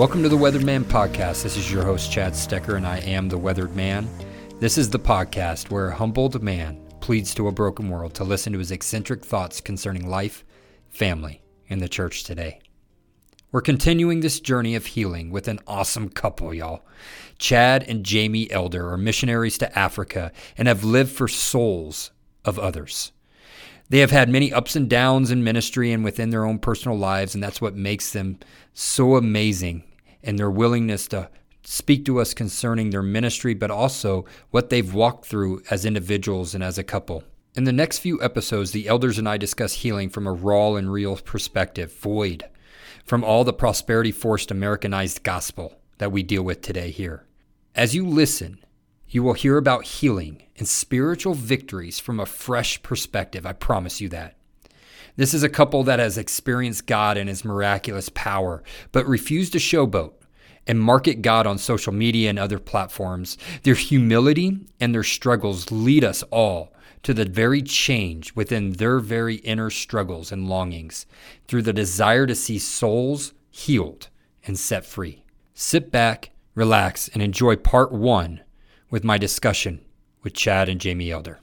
Welcome to the Weathered Man Podcast. This is your host, Chad Stecker, and I am the Weathered Man. This is the podcast where a humbled man pleads to a broken world to listen to his eccentric thoughts concerning life, family, and the church today. We're continuing this journey of healing with an awesome couple, y'all. Chad and Jamie Elder are missionaries to Africa and have lived for souls of others. They have had many ups and downs in ministry and within their own personal lives, and that's what makes them so amazing in their willingness to speak to us concerning their ministry, but also what they've walked through as individuals and as a couple. In the next few episodes, the elders and I discuss healing from a raw and real perspective, void from all the prosperity forced Americanized gospel that we deal with today here. As you listen, you will hear about healing and spiritual victories from a fresh perspective. I promise you that. This is a couple that has experienced God and his miraculous power, but refused to showboat and market God on social media and other platforms. Their humility and their struggles lead us all to the very change within their very inner struggles and longings through the desire to see souls healed and set free. Sit back, relax, and enjoy part one with my discussion with Chad and Jamie Elder.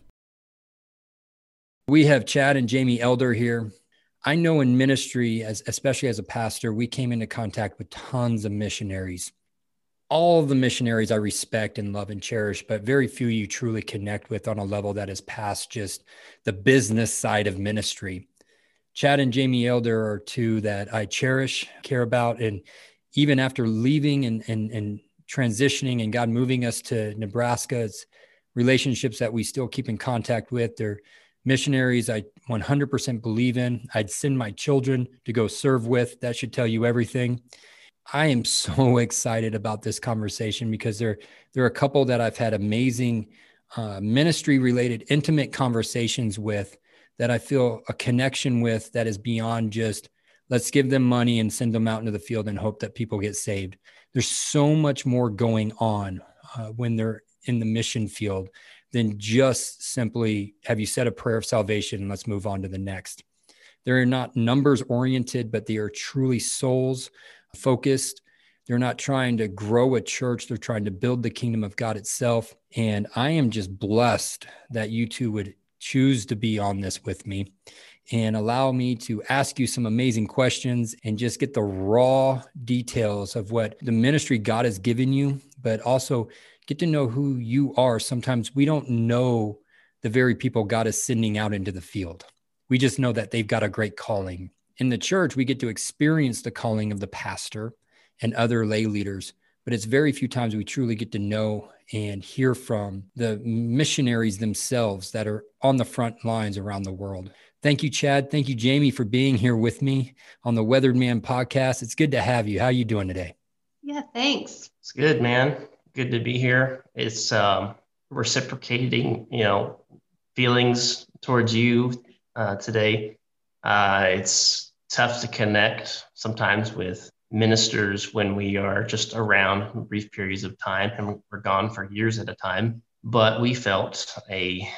We have Chad and Jamie Elder here. I know in ministry, as especially as a pastor, we came into contact with tons of missionaries all the missionaries I respect and love and cherish, but very few you truly connect with on a level that is past just the business side of ministry. Chad and Jamie Elder are two that I cherish, care about, and even after leaving and and, and transitioning and God moving us to Nebraska, it's relationships that we still keep in contact with. They're missionaries I 100% believe in. I'd send my children to go serve with. That should tell you everything. I am so excited about this conversation because there there are a couple that I've had amazing uh, ministry related intimate conversations with that I feel a connection with that is beyond just let's give them money and send them out into the field and hope that people get saved. There's so much more going on uh, when they're in the mission field than just simply have you said a prayer of salvation and let's move on to the next. They're not numbers oriented, but they are truly souls focused. They're not trying to grow a church, they're trying to build the kingdom of God itself. And I am just blessed that you two would choose to be on this with me and allow me to ask you some amazing questions and just get the raw details of what the ministry God has given you, but also get to know who you are. Sometimes we don't know the very people God is sending out into the field. We just know that they've got a great calling in the church, we get to experience the calling of the pastor and other lay leaders, but it's very few times we truly get to know and hear from the missionaries themselves that are on the front lines around the world. Thank you, Chad. Thank you, Jamie, for being here with me on the Weathered Man podcast. It's good to have you. How are you doing today? Yeah, thanks. It's good, man. Good to be here. It's um, reciprocating, you know, feelings towards you uh, today. Uh, it's tough to connect sometimes with ministers when we are just around brief periods of time and we're gone for years at a time. But we felt a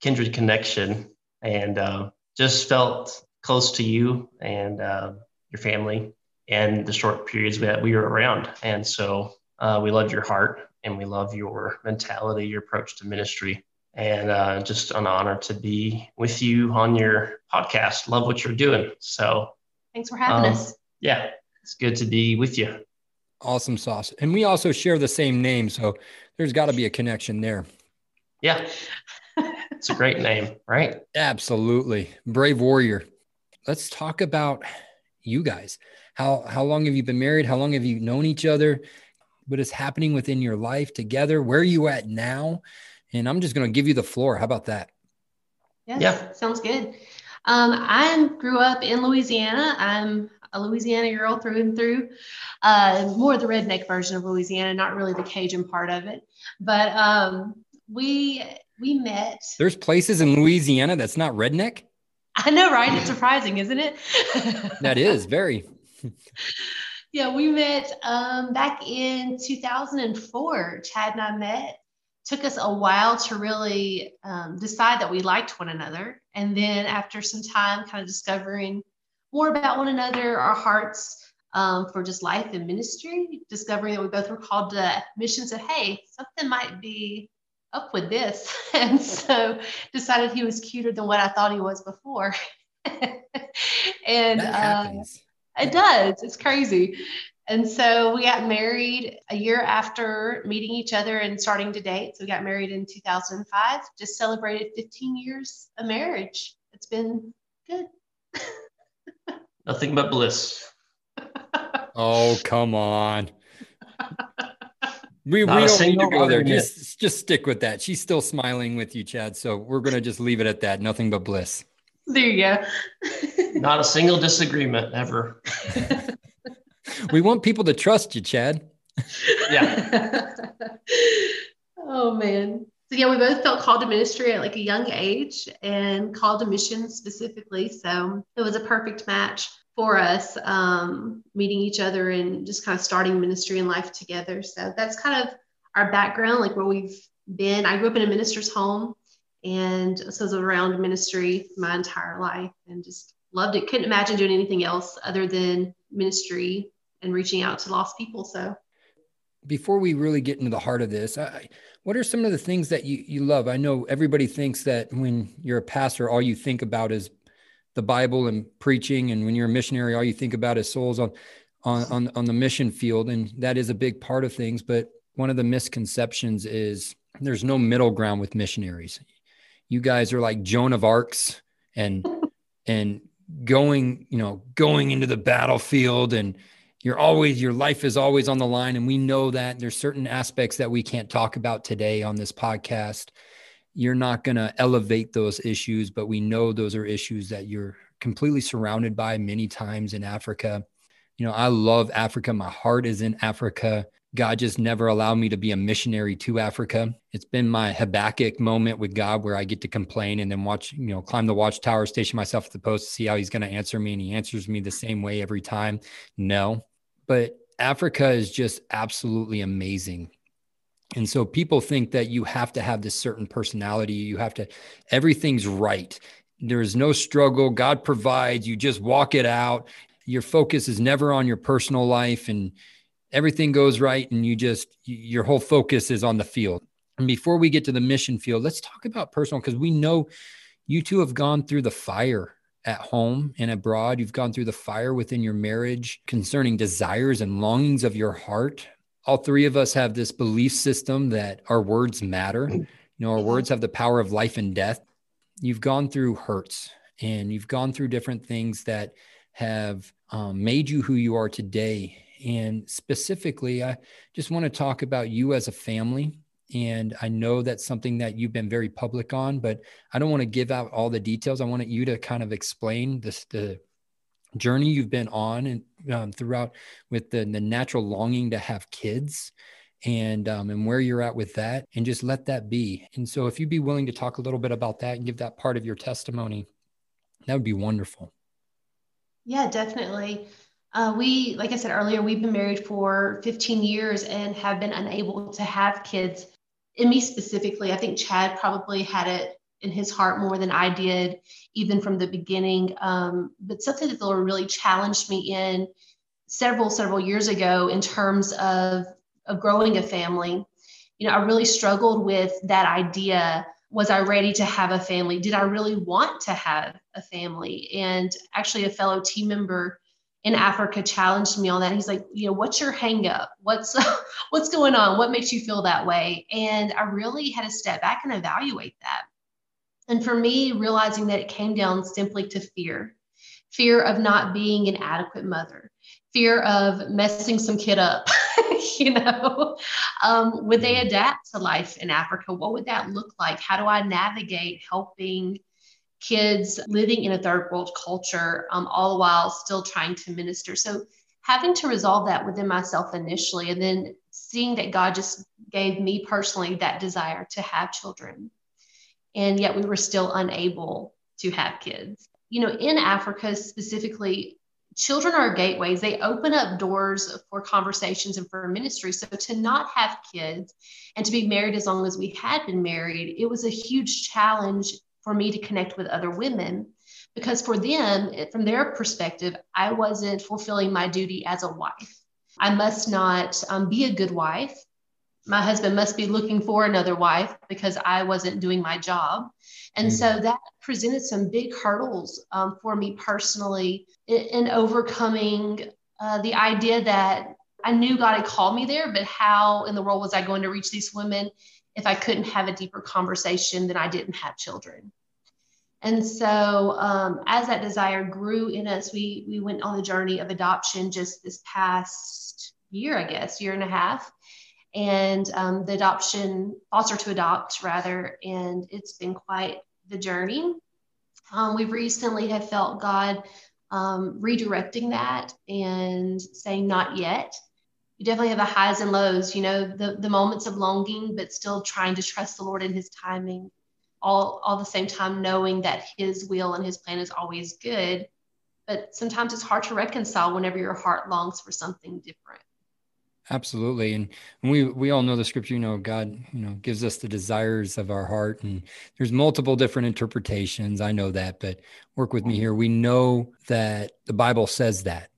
kindred connection and uh, just felt close to you and uh, your family and the short periods that we were around. And so uh, we love your heart and we love your mentality, your approach to ministry. And uh, just an honor to be with you on your podcast. Love what you're doing. So thanks for having um, us. Yeah, it's good to be with you. Awesome sauce. And we also share the same name. So there's got to be a connection there. Yeah. It's a great name, right? Absolutely. Brave warrior. Let's talk about you guys. How how long have you been married? How long have you known each other? What is happening within your life together? Where are you at now? And I'm just going to give you the floor. How about that? Yes, yeah. Sounds good. Um, I grew up in Louisiana. I'm a Louisiana girl through and through. Uh, more the redneck version of Louisiana, not really the Cajun part of it. But um, we we met. There's places in Louisiana that's not redneck. I know, right? It's surprising, isn't it? that is very. yeah, we met um, back in 2004. Chad and I met took us a while to really um, decide that we liked one another. And then after some time, kind of discovering more about one another, our hearts um, for just life and ministry, discovering that we both were called to missions said, hey, something might be up with this. And so decided he was cuter than what I thought he was before. and uh, it does. It's crazy. And so we got married a year after meeting each other and starting to date. So we got married in 2005, just celebrated 15 years of marriage. It's been good. Nothing but bliss. oh, come on. We, we don't need to go there. Just, just stick with that. She's still smiling with you, Chad. So we're going to just leave it at that. Nothing but bliss. There you go. Not a single disagreement ever. we want people to trust you, Chad. Yeah. oh, man. So, yeah, we both felt called to ministry at like a young age and called to mission specifically. So it was a perfect match for us um, meeting each other and just kind of starting ministry and life together. So that's kind of our background, like where we've been. I grew up in a minister's home and so I was around ministry my entire life and just loved it. Couldn't imagine doing anything else other than ministry and reaching out to lost people. So before we really get into the heart of this, I, what are some of the things that you, you love? I know everybody thinks that when you're a pastor, all you think about is the Bible and preaching. And when you're a missionary, all you think about is souls on, on, on, on the mission field. And that is a big part of things. But one of the misconceptions is there's no middle ground with missionaries. You guys are like Joan of Arcs and, and going, you know, going into the battlefield and you're always, your life is always on the line. And we know that there's certain aspects that we can't talk about today on this podcast you're not going to elevate those issues, but we know those are issues that you're completely surrounded by many times in Africa. You know, I love Africa. My heart is in Africa. God just never allowed me to be a missionary to Africa. It's been my Habakkuk moment with God where I get to complain and then watch, you know, climb the watchtower, station myself at the post to see how he's going to answer me. And he answers me the same way every time. No. But Africa is just absolutely amazing. And so people think that you have to have this certain personality. You have to, everything's right. There's no struggle. God provides. You just walk it out. Your focus is never on your personal life and everything goes right. And you just, your whole focus is on the field. And before we get to the mission field, let's talk about personal because we know you two have gone through the fire at home and abroad. You've gone through the fire within your marriage concerning desires and longings of your heart all three of us have this belief system that our words matter. You know, our words have the power of life and death. You've gone through hurts and you've gone through different things that have um, made you who you are today. And specifically, I just want to talk about you as a family. And I know that's something that you've been very public on, but I don't want to give out all the details. I want you to kind of explain this, the journey you've been on and um, throughout with the, the natural longing to have kids and um, and where you're at with that and just let that be and so if you'd be willing to talk a little bit about that and give that part of your testimony that would be wonderful yeah definitely uh, we like i said earlier we've been married for 15 years and have been unable to have kids In me specifically i think chad probably had it in his heart more than I did, even from the beginning. Um, but something that the Lord really challenged me in several, several years ago in terms of, of growing a family. You know, I really struggled with that idea. Was I ready to have a family? Did I really want to have a family? And actually, a fellow team member in Africa challenged me on that. He's like, you know, what's your hangup? What's what's going on? What makes you feel that way? And I really had to step back and evaluate that. And for me, realizing that it came down simply to fear fear of not being an adequate mother, fear of messing some kid up. you know, um, would they mm-hmm. adapt to life in Africa? What would that look like? How do I navigate helping kids living in a third world culture, um, all the while still trying to minister? So, having to resolve that within myself initially, and then seeing that God just gave me personally that desire to have children and yet we were still unable to have kids. You know, in Africa specifically, children are gateways. They open up doors for conversations and for ministry. So to not have kids and to be married as long as we had been married, it was a huge challenge for me to connect with other women because for them, from their perspective, I wasn't fulfilling my duty as a wife. I must not um, be a good wife. My husband must be looking for another wife because I wasn't doing my job. And mm. so that presented some big hurdles um, for me personally in, in overcoming uh, the idea that I knew God had called me there, but how in the world was I going to reach these women if I couldn't have a deeper conversation than I didn't have children? And so, um, as that desire grew in us, we we went on the journey of adoption just this past year, I guess, year and a half, and um, the adoption foster to adopt rather, and it's been quite the journey. Um, we recently have felt God um, redirecting that and saying not yet. You definitely have the highs and lows, you know, the the moments of longing, but still trying to trust the Lord in His timing all all the same time knowing that his will and his plan is always good. But sometimes it's hard to reconcile whenever your heart longs for something different. Absolutely. And we we all know the scripture you know god you know gives us the desires of our heart and there's multiple different interpretations. I know that but work with me here. We know that the bible says that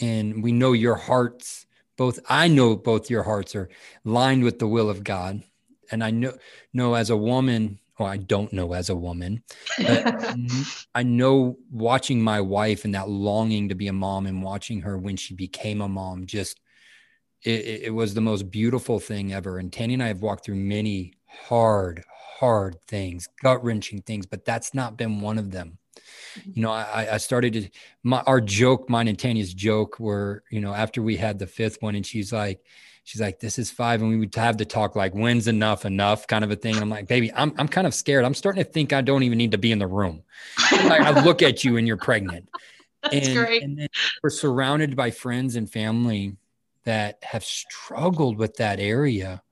and we know your hearts both i know both your hearts are lined with the will of god and i know know as a woman well, I don't know as a woman, but I know watching my wife and that longing to be a mom and watching her when she became a mom, just it, it was the most beautiful thing ever. And Tanny and I have walked through many hard, hard things, gut wrenching things, but that's not been one of them. Mm-hmm. You know, I, I started to my our joke, mine and Tanya's joke, were you know after we had the fifth one, and she's like, she's like, this is five. And we would have to talk like, when's enough, enough kind of a thing. And I'm like, baby, I'm, I'm kind of scared. I'm starting to think I don't even need to be in the room. like, I look at you and you're pregnant. That's and, great. And then we're surrounded by friends and family that have struggled with that area,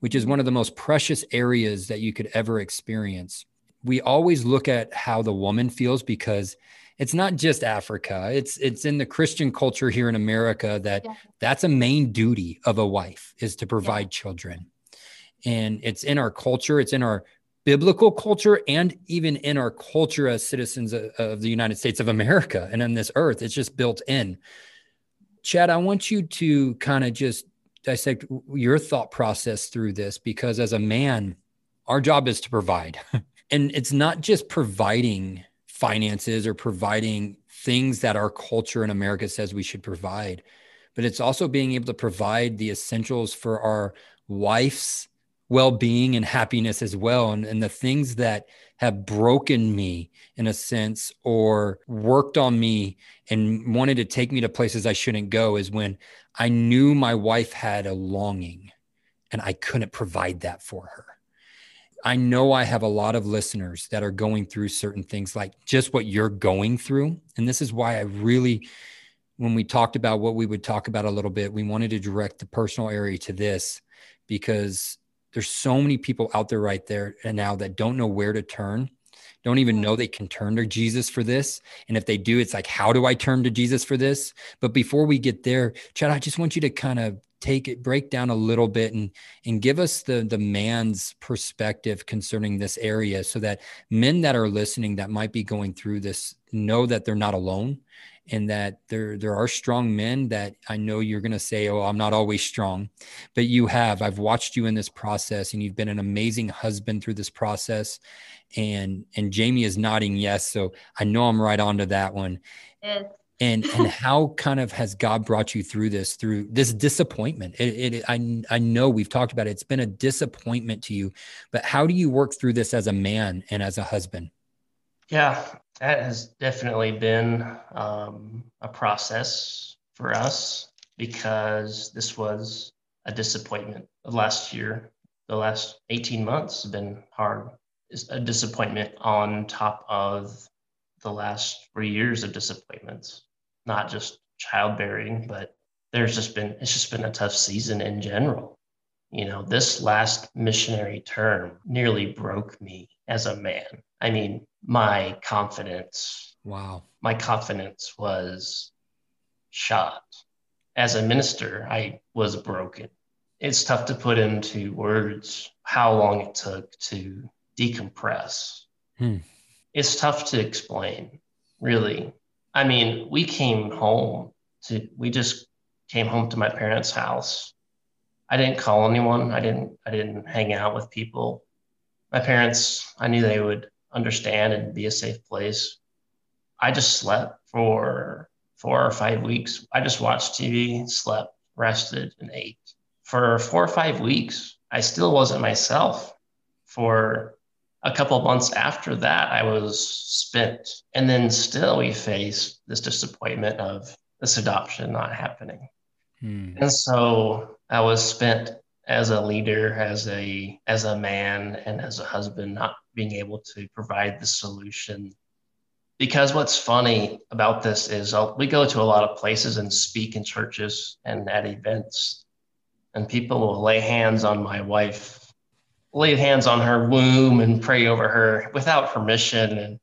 which is one of the most precious areas that you could ever experience. We always look at how the woman feels because it's not just Africa. It's it's in the Christian culture here in America that yeah. that's a main duty of a wife is to provide yeah. children. And it's in our culture, it's in our biblical culture and even in our culture as citizens of, of the United States of America and on this earth. It's just built in. Chad, I want you to kind of just dissect your thought process through this because as a man, our job is to provide. and it's not just providing finances or providing things that our culture in America says we should provide, but it's also being able to provide the essentials for our wife's well-being and happiness as well and, and the things that have broken me in a sense or worked on me and wanted to take me to places I shouldn't go is when I knew my wife had a longing and I couldn't provide that for her. I know I have a lot of listeners that are going through certain things like just what you're going through. And this is why I really, when we talked about what we would talk about a little bit, we wanted to direct the personal area to this because there's so many people out there right there and now that don't know where to turn don't even mm-hmm. know they can turn to Jesus for this. And if they do, it's like, how do I turn to Jesus for this? But before we get there, Chad, I just want you to kind of take it break down a little bit and and give us the the man's perspective concerning this area so that men that are listening that might be going through this know that they're not alone and that there there are strong men that I know you're going to say oh I'm not always strong but you have. I've watched you in this process and you've been an amazing husband through this process and and Jamie is nodding yes so I know I'm right on to that one. Yes and and how kind of has God brought you through this through this disappointment? It, it, I I know we've talked about it. It's been a disappointment to you, but how do you work through this as a man and as a husband? Yeah, that has definitely been um, a process for us because this was a disappointment of last year. The last 18 months have been hard. It's a disappointment on top of the last three years of disappointments not just childbearing, but there's just been it's just been a tough season in general. You know, this last missionary term nearly broke me as a man. I mean, my confidence. Wow. My confidence was shot. As a minister, I was broken. It's tough to put into words how long it took to decompress. Hmm. It's tough to explain really. I mean, we came home to, we just came home to my parents' house. I didn't call anyone. I didn't, I didn't hang out with people. My parents, I knew they would understand and be a safe place. I just slept for four or five weeks. I just watched TV, slept, rested, and ate. For four or five weeks, I still wasn't myself. For a couple months after that, I was spent. And then still, we faced this disappointment of this adoption not happening. Hmm. And so I was spent as a leader, as a as a man, and as a husband, not being able to provide the solution. Because what's funny about this is I'll, we go to a lot of places and speak in churches and at events, and people will lay hands on my wife, lay hands on her womb and pray over her without permission, and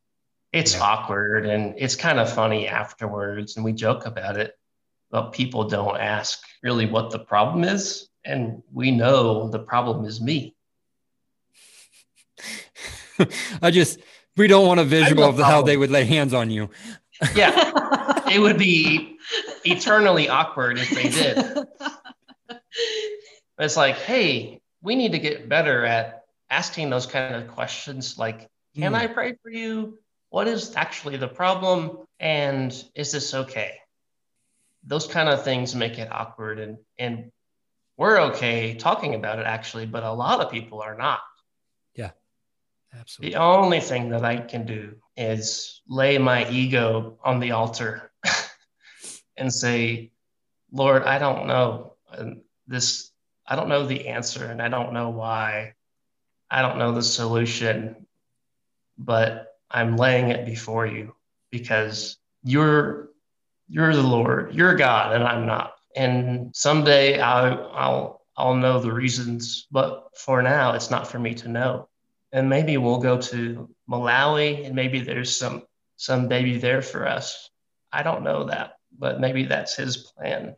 it's yeah. awkward and it's kind of funny afterwards, and we joke about it, but people don't ask really what the problem is and we know the problem is me. I just we don't want a visual of how they would lay hands on you. yeah, it would be eternally awkward if they did. it's like, hey, we need to get better at asking those kind of questions like, can mm. I pray for you? What is actually the problem? And is this okay? Those kind of things make it awkward. And, and we're okay talking about it actually, but a lot of people are not. Yeah, absolutely. The only thing that I can do is lay my ego on the altar and say, Lord, I don't know this, I don't know the answer and I don't know why. I don't know the solution, but I'm laying it before you because you're you're the Lord, you're God, and I'm not and someday I'll, I'll I'll know the reasons, but for now it's not for me to know. And maybe we'll go to Malawi, and maybe there's some some baby there for us. I don't know that, but maybe that's his plan.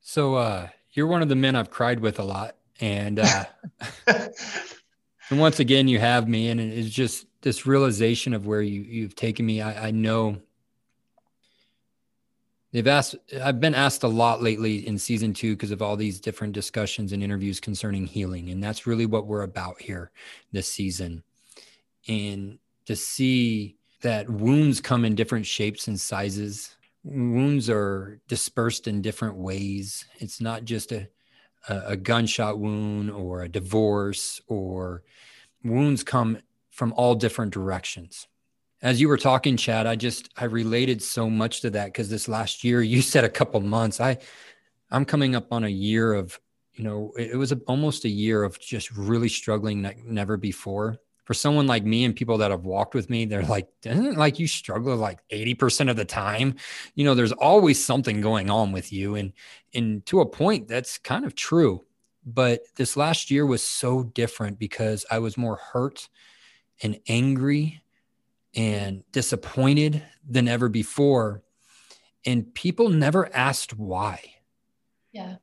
So uh, you're one of the men I've cried with a lot, and uh, and once again you have me, and it's just this realization of where you you've taken me. I, I know They've asked, I've been asked a lot lately in season two because of all these different discussions and interviews concerning healing. And that's really what we're about here this season. And to see that wounds come in different shapes and sizes, wounds are dispersed in different ways. It's not just a, a, gunshot wound or a divorce, or wounds come from all different directions. As you were talking chad i just i related so much to that because this last year you said a couple months. I i'm coming up on a year of you know it, was a, almost a year of just really struggling like never before for someone like me and people that have walked with me they're like doesn't like you struggle like 80% of the time you know there's always something going on with you and and to a point that's kind of true but this last year was so different because i was more hurt and angry and disappointed than ever before. And people never asked why. Yeah.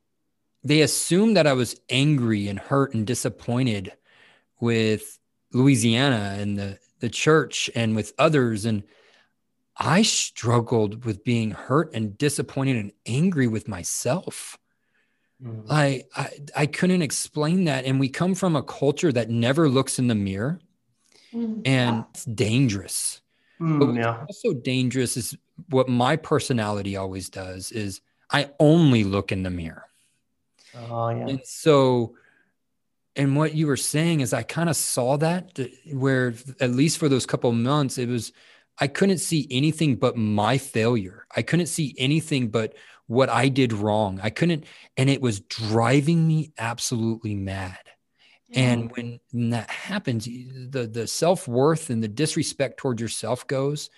They assumed that I was angry and hurt and disappointed with Louisiana and the, the church and with others. And I struggled with being hurt and disappointed and angry with myself. Mm-hmm. I, I I couldn't explain that. And we come from a culture that never looks in the mirror mm. and it's dangerous. Mm, yeah. also dangerous is what my personality always does is I only look in the mirror. Oh yeah. And so and what you were saying is I kind of saw that where at least for those couple months it was I couldn't see anything but my failure. I couldn't see anything but what I did wrong. I couldn't and it was driving me absolutely mad. And mm. when, when that happens, the the self worth and the disrespect towards yourself goes,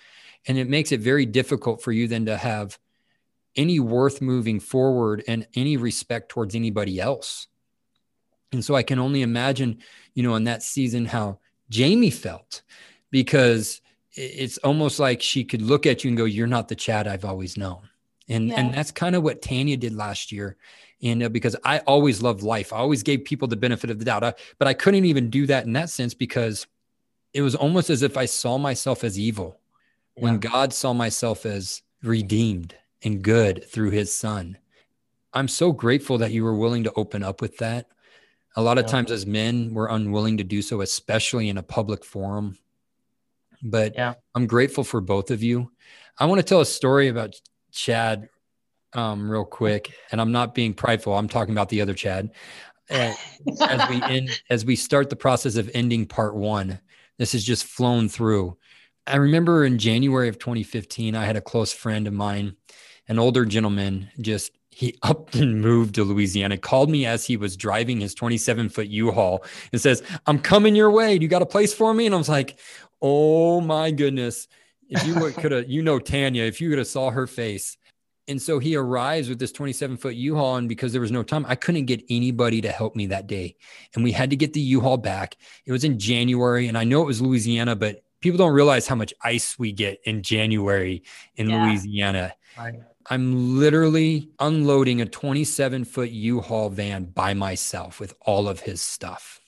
and it makes it very difficult for you then to have any worth moving forward and any respect towards anybody else. And so I can only imagine, you know, in that season how Jamie felt because it's almost like she could look at you and go, "You're not the Chad I've always known." And yeah. and that's kind of what Tanya did last year and uh, because I always loved life, I always gave people the benefit of the doubt. I, but I couldn't even do that in that sense because it was almost as if I saw myself as evil yeah. when God saw myself as redeemed and good through his son. I'm so grateful that you were willing to open up with that. A lot of yeah. times as men, we're unwilling to do so, especially in a public forum. But yeah. I'm grateful for both of you. I want to tell a story about Chad um, real quick, and I'm not being prideful. I'm talking about the other Chad. as we end, as we start the process of ending part one, this has just flown through. I remember in January of 2015, I had a close friend of mine, an older gentleman, just he upped and moved to Louisiana, called me as he was driving his 27 foot U-Haul and says, I'm coming your way. You got a place for me? And I was like, Oh my goodness. If you could have, you know, Tanya, if you could have saw her face. And so he arrives with this 27 foot U-Haul. And because there was no time, I couldn't get anybody to help me that day. And we had to get the U-Haul back. It was in January. And I know it was Louisiana, but people don't realize how much ice we get in January in yeah. Louisiana. Right. I'm literally unloading a 27 foot U Haul van by myself with all of his stuff.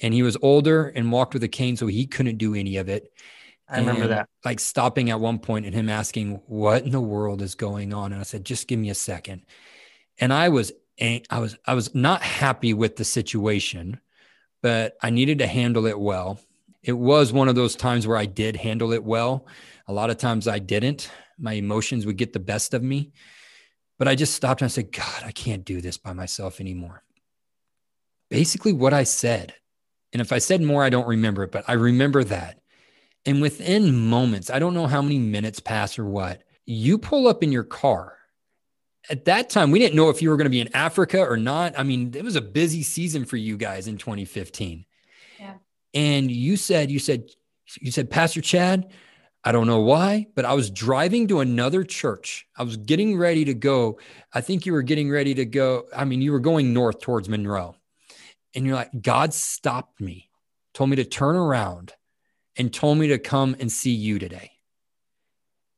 And he was older and walked with a cane, so he couldn't do any of it. I remember that. Like stopping at one point and him asking, What in the world is going on? And I said, Just give me a second. And I was, I was, I was not happy with the situation, but I needed to handle it well. It was one of those times where I did handle it well. A lot of times I didn't my emotions would get the best of me. But I just stopped and I said, God, I can't do this by myself anymore. Basically, what I said. And if I said more, I don't remember it, but I remember that. And within moments, I don't know how many minutes pass or what, you pull up in your car. At that time, we didn't know if you were going to be in Africa or not. I mean, it was a busy season for you guys in 2015. Yeah. And you said, you said, you said, Pastor Chad, I don't know why, but I was driving to another church. I was getting ready to go. I think you were getting ready to go. I mean, you were going north towards Monroe. And you're like, God stopped me, told me to turn around and told me to come and see you today.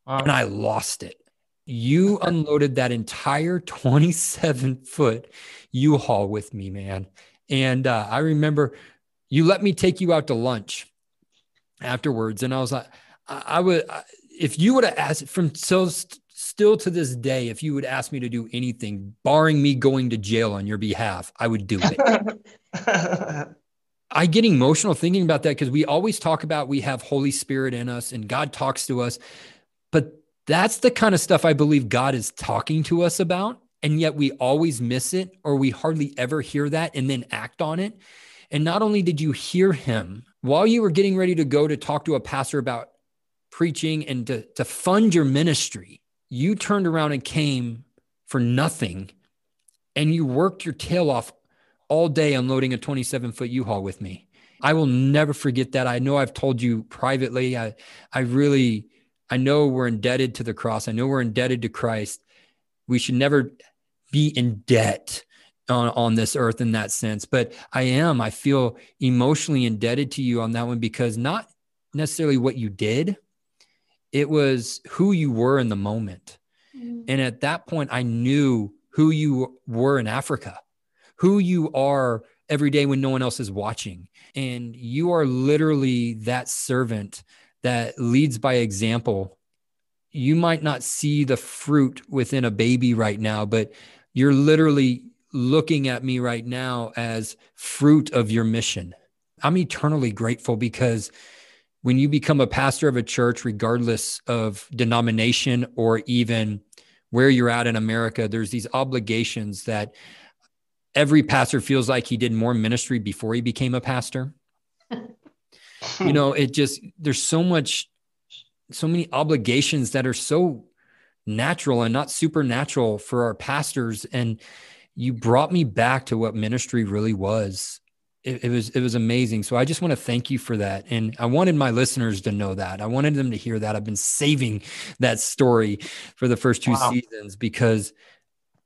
Wow. And I lost it. You unloaded that entire 27 foot U Haul with me, man. And uh, I remember you let me take you out to lunch afterwards. And I was like, I would, if you would have asked from so still to this day, if you would ask me to do anything, barring me going to jail on your behalf, I would do it. I get emotional thinking about that because we always talk about we have Holy Spirit in us and God talks to us, but that's the kind of stuff I believe God is talking to us about. And yet we always miss it or we hardly ever hear that and then act on it. And not only did you hear him while you were getting ready to go to talk to a pastor about preaching and to, to fund your ministry, you turned around and came for nothing and you worked your tail off all day unloading a 27 foot U-Haul with me. I will never forget that. I know I've told you privately. I, I really, I know we're indebted to the cross. I know we're indebted to Christ. We should never be in debt on, on this earth in that sense. But I am, I feel emotionally indebted to you on that one because not necessarily what you did, it was who you were in the moment. Mm-hmm. And at that point, I knew who you were in Africa, who you are every day when no one else is watching. And you are literally that servant that leads by example. You might not see the fruit within a baby right now, but you're literally looking at me right now as fruit of your mission. I'm eternally grateful because when you become a pastor of a church, regardless of denomination or even where you're at in America, there's these obligations that every pastor feels like he did more ministry before he became a pastor. you know, it just, there's so much, so many obligations that are so natural and not supernatural for our pastors. And you brought me back to what ministry really was it, it, was it was amazing. So I just want to thank you for that, and I wanted my listeners to know that. I wanted them to hear that. I've been saving that story for the first two wow. seasons because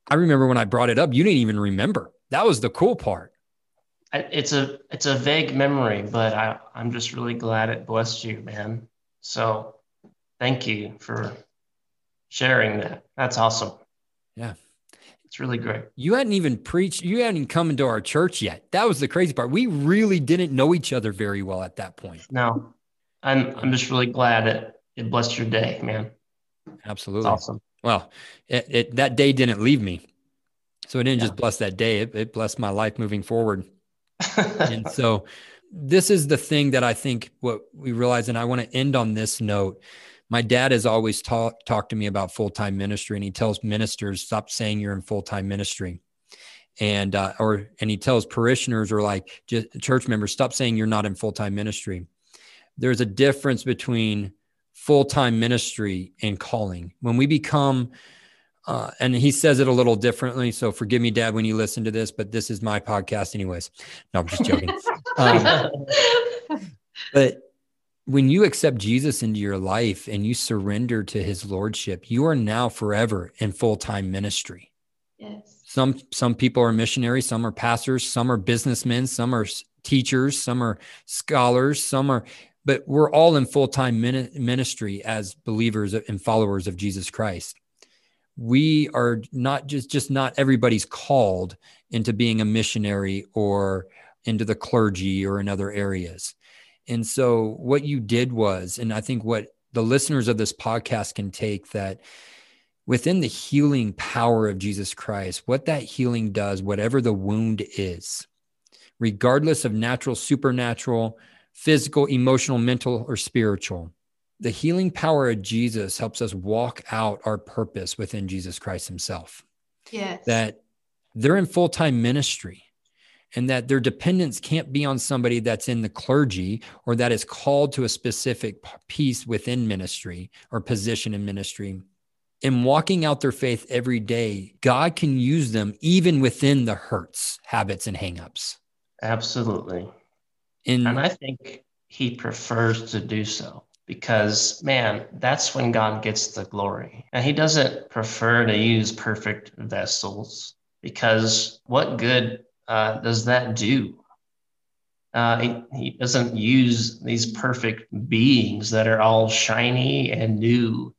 I remember when I brought it up, you didn't even remember. That was the cool part. It's a it's a vague memory, but I I'm just really glad it blessed you, man. So thank you for sharing that. That's awesome. Yeah. It's really great. You hadn't even preached, you hadn't even come into our church yet. That was the crazy part. We really didn't know each other very well at that point. No. I'm I'm just really glad that it blessed your day, man. Absolutely. awesome. Well, it, it, that day didn't leave me. So it didn't yeah. just bless that day, it, it blessed my life moving forward. and so this is the thing that I think what we realize, and I want to end on this note. My dad has always talked talked to me about full time ministry, and he tells ministers, "Stop saying you're in full time ministry." and uh, or and he tells parishioners or like church members stop saying you're not in full-time ministry. There's a difference between full-time ministry and calling. When we become uh, and he says it a little differently so forgive me dad when you listen to this but this is my podcast anyways. No i'm just joking. Um, but when you accept jesus into your life and you surrender to his lordship you are now forever in full-time ministry yes some some people are missionaries, some are pastors, some are businessmen, some are teachers, some are scholars, some are but we're all in full-time ministry as believers and followers of Jesus Christ. We are not just just not everybody's called into being a missionary or into the clergy or in other areas. And so what you did was and I think what the listeners of this podcast can take that within the healing power of Jesus Christ, what that healing does, whatever the wound is, regardless of natural, supernatural, physical, emotional, mental, or spiritual, the healing power of Jesus helps us walk out our purpose within Jesus Christ Himself. Yes. That they're in full time ministry and that their dependence can't be on somebody that's in the clergy or that is called to a specific piece within ministry or position in ministry in walking out their faith every day, God can use them even within the hurts, habits, and hangups. Absolutely. In, and I think he prefers to do so because, man, that's when God gets the glory. And he doesn't prefer to use perfect vessels because what good uh, does that do? Uh, he, he doesn't use these perfect beings that are all shiny and new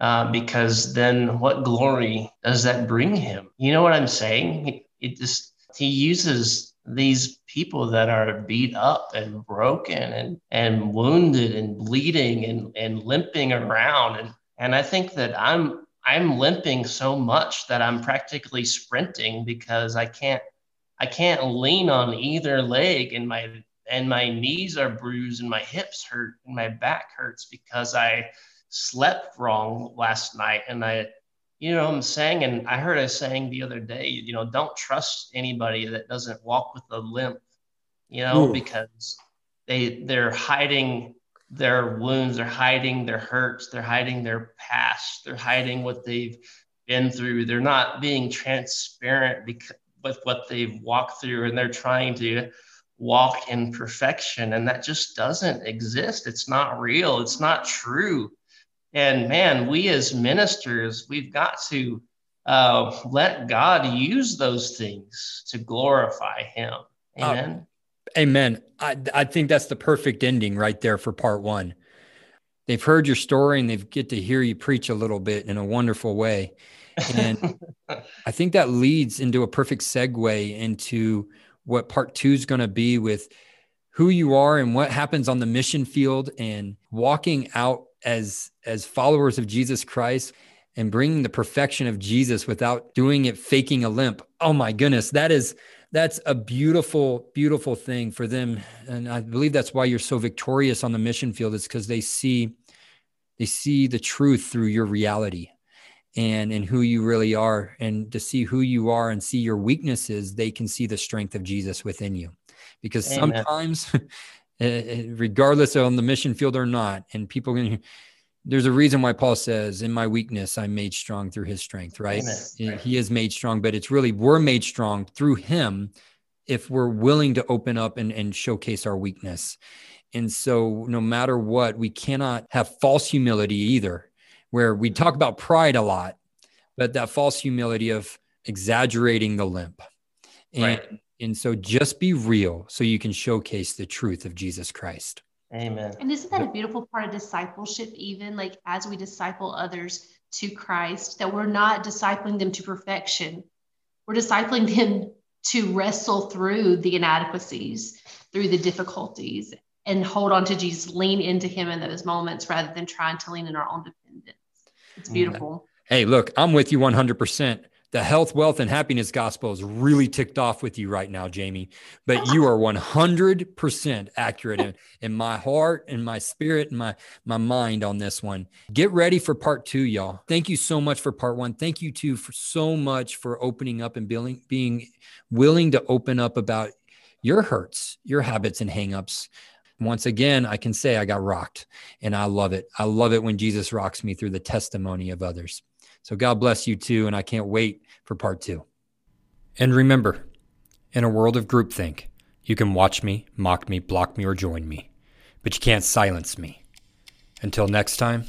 uh, because then what glory does that bring him? You know what I'm saying? It just he uses these people that are beat up and broken and and wounded and bleeding and and limping around and and I think that I'm I'm limping so much that I'm practically sprinting because I can't I can't lean on either leg and my and my knees are bruised and my hips hurt and my back hurts because I slept wrong last night and I you know I'm saying and I heard a saying the other day you know don't trust anybody that doesn't walk with a limp you know Ooh. because they they're hiding their wounds they're hiding their hurts they're hiding their past they're hiding what they've been through they're not being transparent because with what they've walked through and they're trying to walk in perfection and that just doesn't exist it's not real it's not true and man, we as ministers, we've got to uh, let God use those things to glorify Him. Uh, amen. Uh, amen. I, I think that's the perfect ending right there for part one. They've heard your story and they've get to hear you preach a little bit in a wonderful way. And I think that leads into a perfect segue into what part two is going to be with who you are and what happens on the mission field and walking out as as followers of Jesus Christ and bringing the perfection of Jesus without doing it faking a limp. Oh my goodness, that is that's a beautiful beautiful thing for them and I believe that's why you're so victorious on the mission field is cuz they see they see the truth through your reality and and who you really are and to see who you are and see your weaknesses they can see the strength of Jesus within you because Amen. sometimes Eh, eh, regardless on the mission field or not. And people can, there's a reason why Paul says, in my weakness, I'm made strong through his strength, right? Amen. He is made strong, but it's really, we're made strong through him if we're willing to open up and, and showcase our weakness. And so, no matter what, we cannot have false humility either, where we talk about pride a lot, but that false humility of exaggerating the limp. And right. And so just be real so you can showcase the truth of Jesus Christ. Amen. And isn't that a beautiful part of discipleship, even like as we disciple others to Christ, that we're not discipling them to perfection, we're discipling them to wrestle through the inadequacies, through the difficulties, and hold on to Jesus, lean into him in those moments rather than trying to lean in our own dependence. It's mm. beautiful. Hey, look, I'm with you 100% the health, wealth, and happiness gospel is really ticked off with you right now, Jamie. But you are 100% accurate in, in my heart and my spirit and my, my mind on this one. Get ready for part two, y'all. Thank you so much for part one. Thank you, too, for so much for opening up and being, being willing to open up about your hurts, your habits, and hangups. Once again, I can say I got rocked and I love it. I love it when Jesus rocks me through the testimony of others. So God bless you too. And I can't wait for part two. And remember, in a world of groupthink, you can watch me, mock me, block me, or join me, but you can't silence me. Until next time,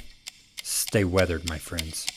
stay weathered, my friends.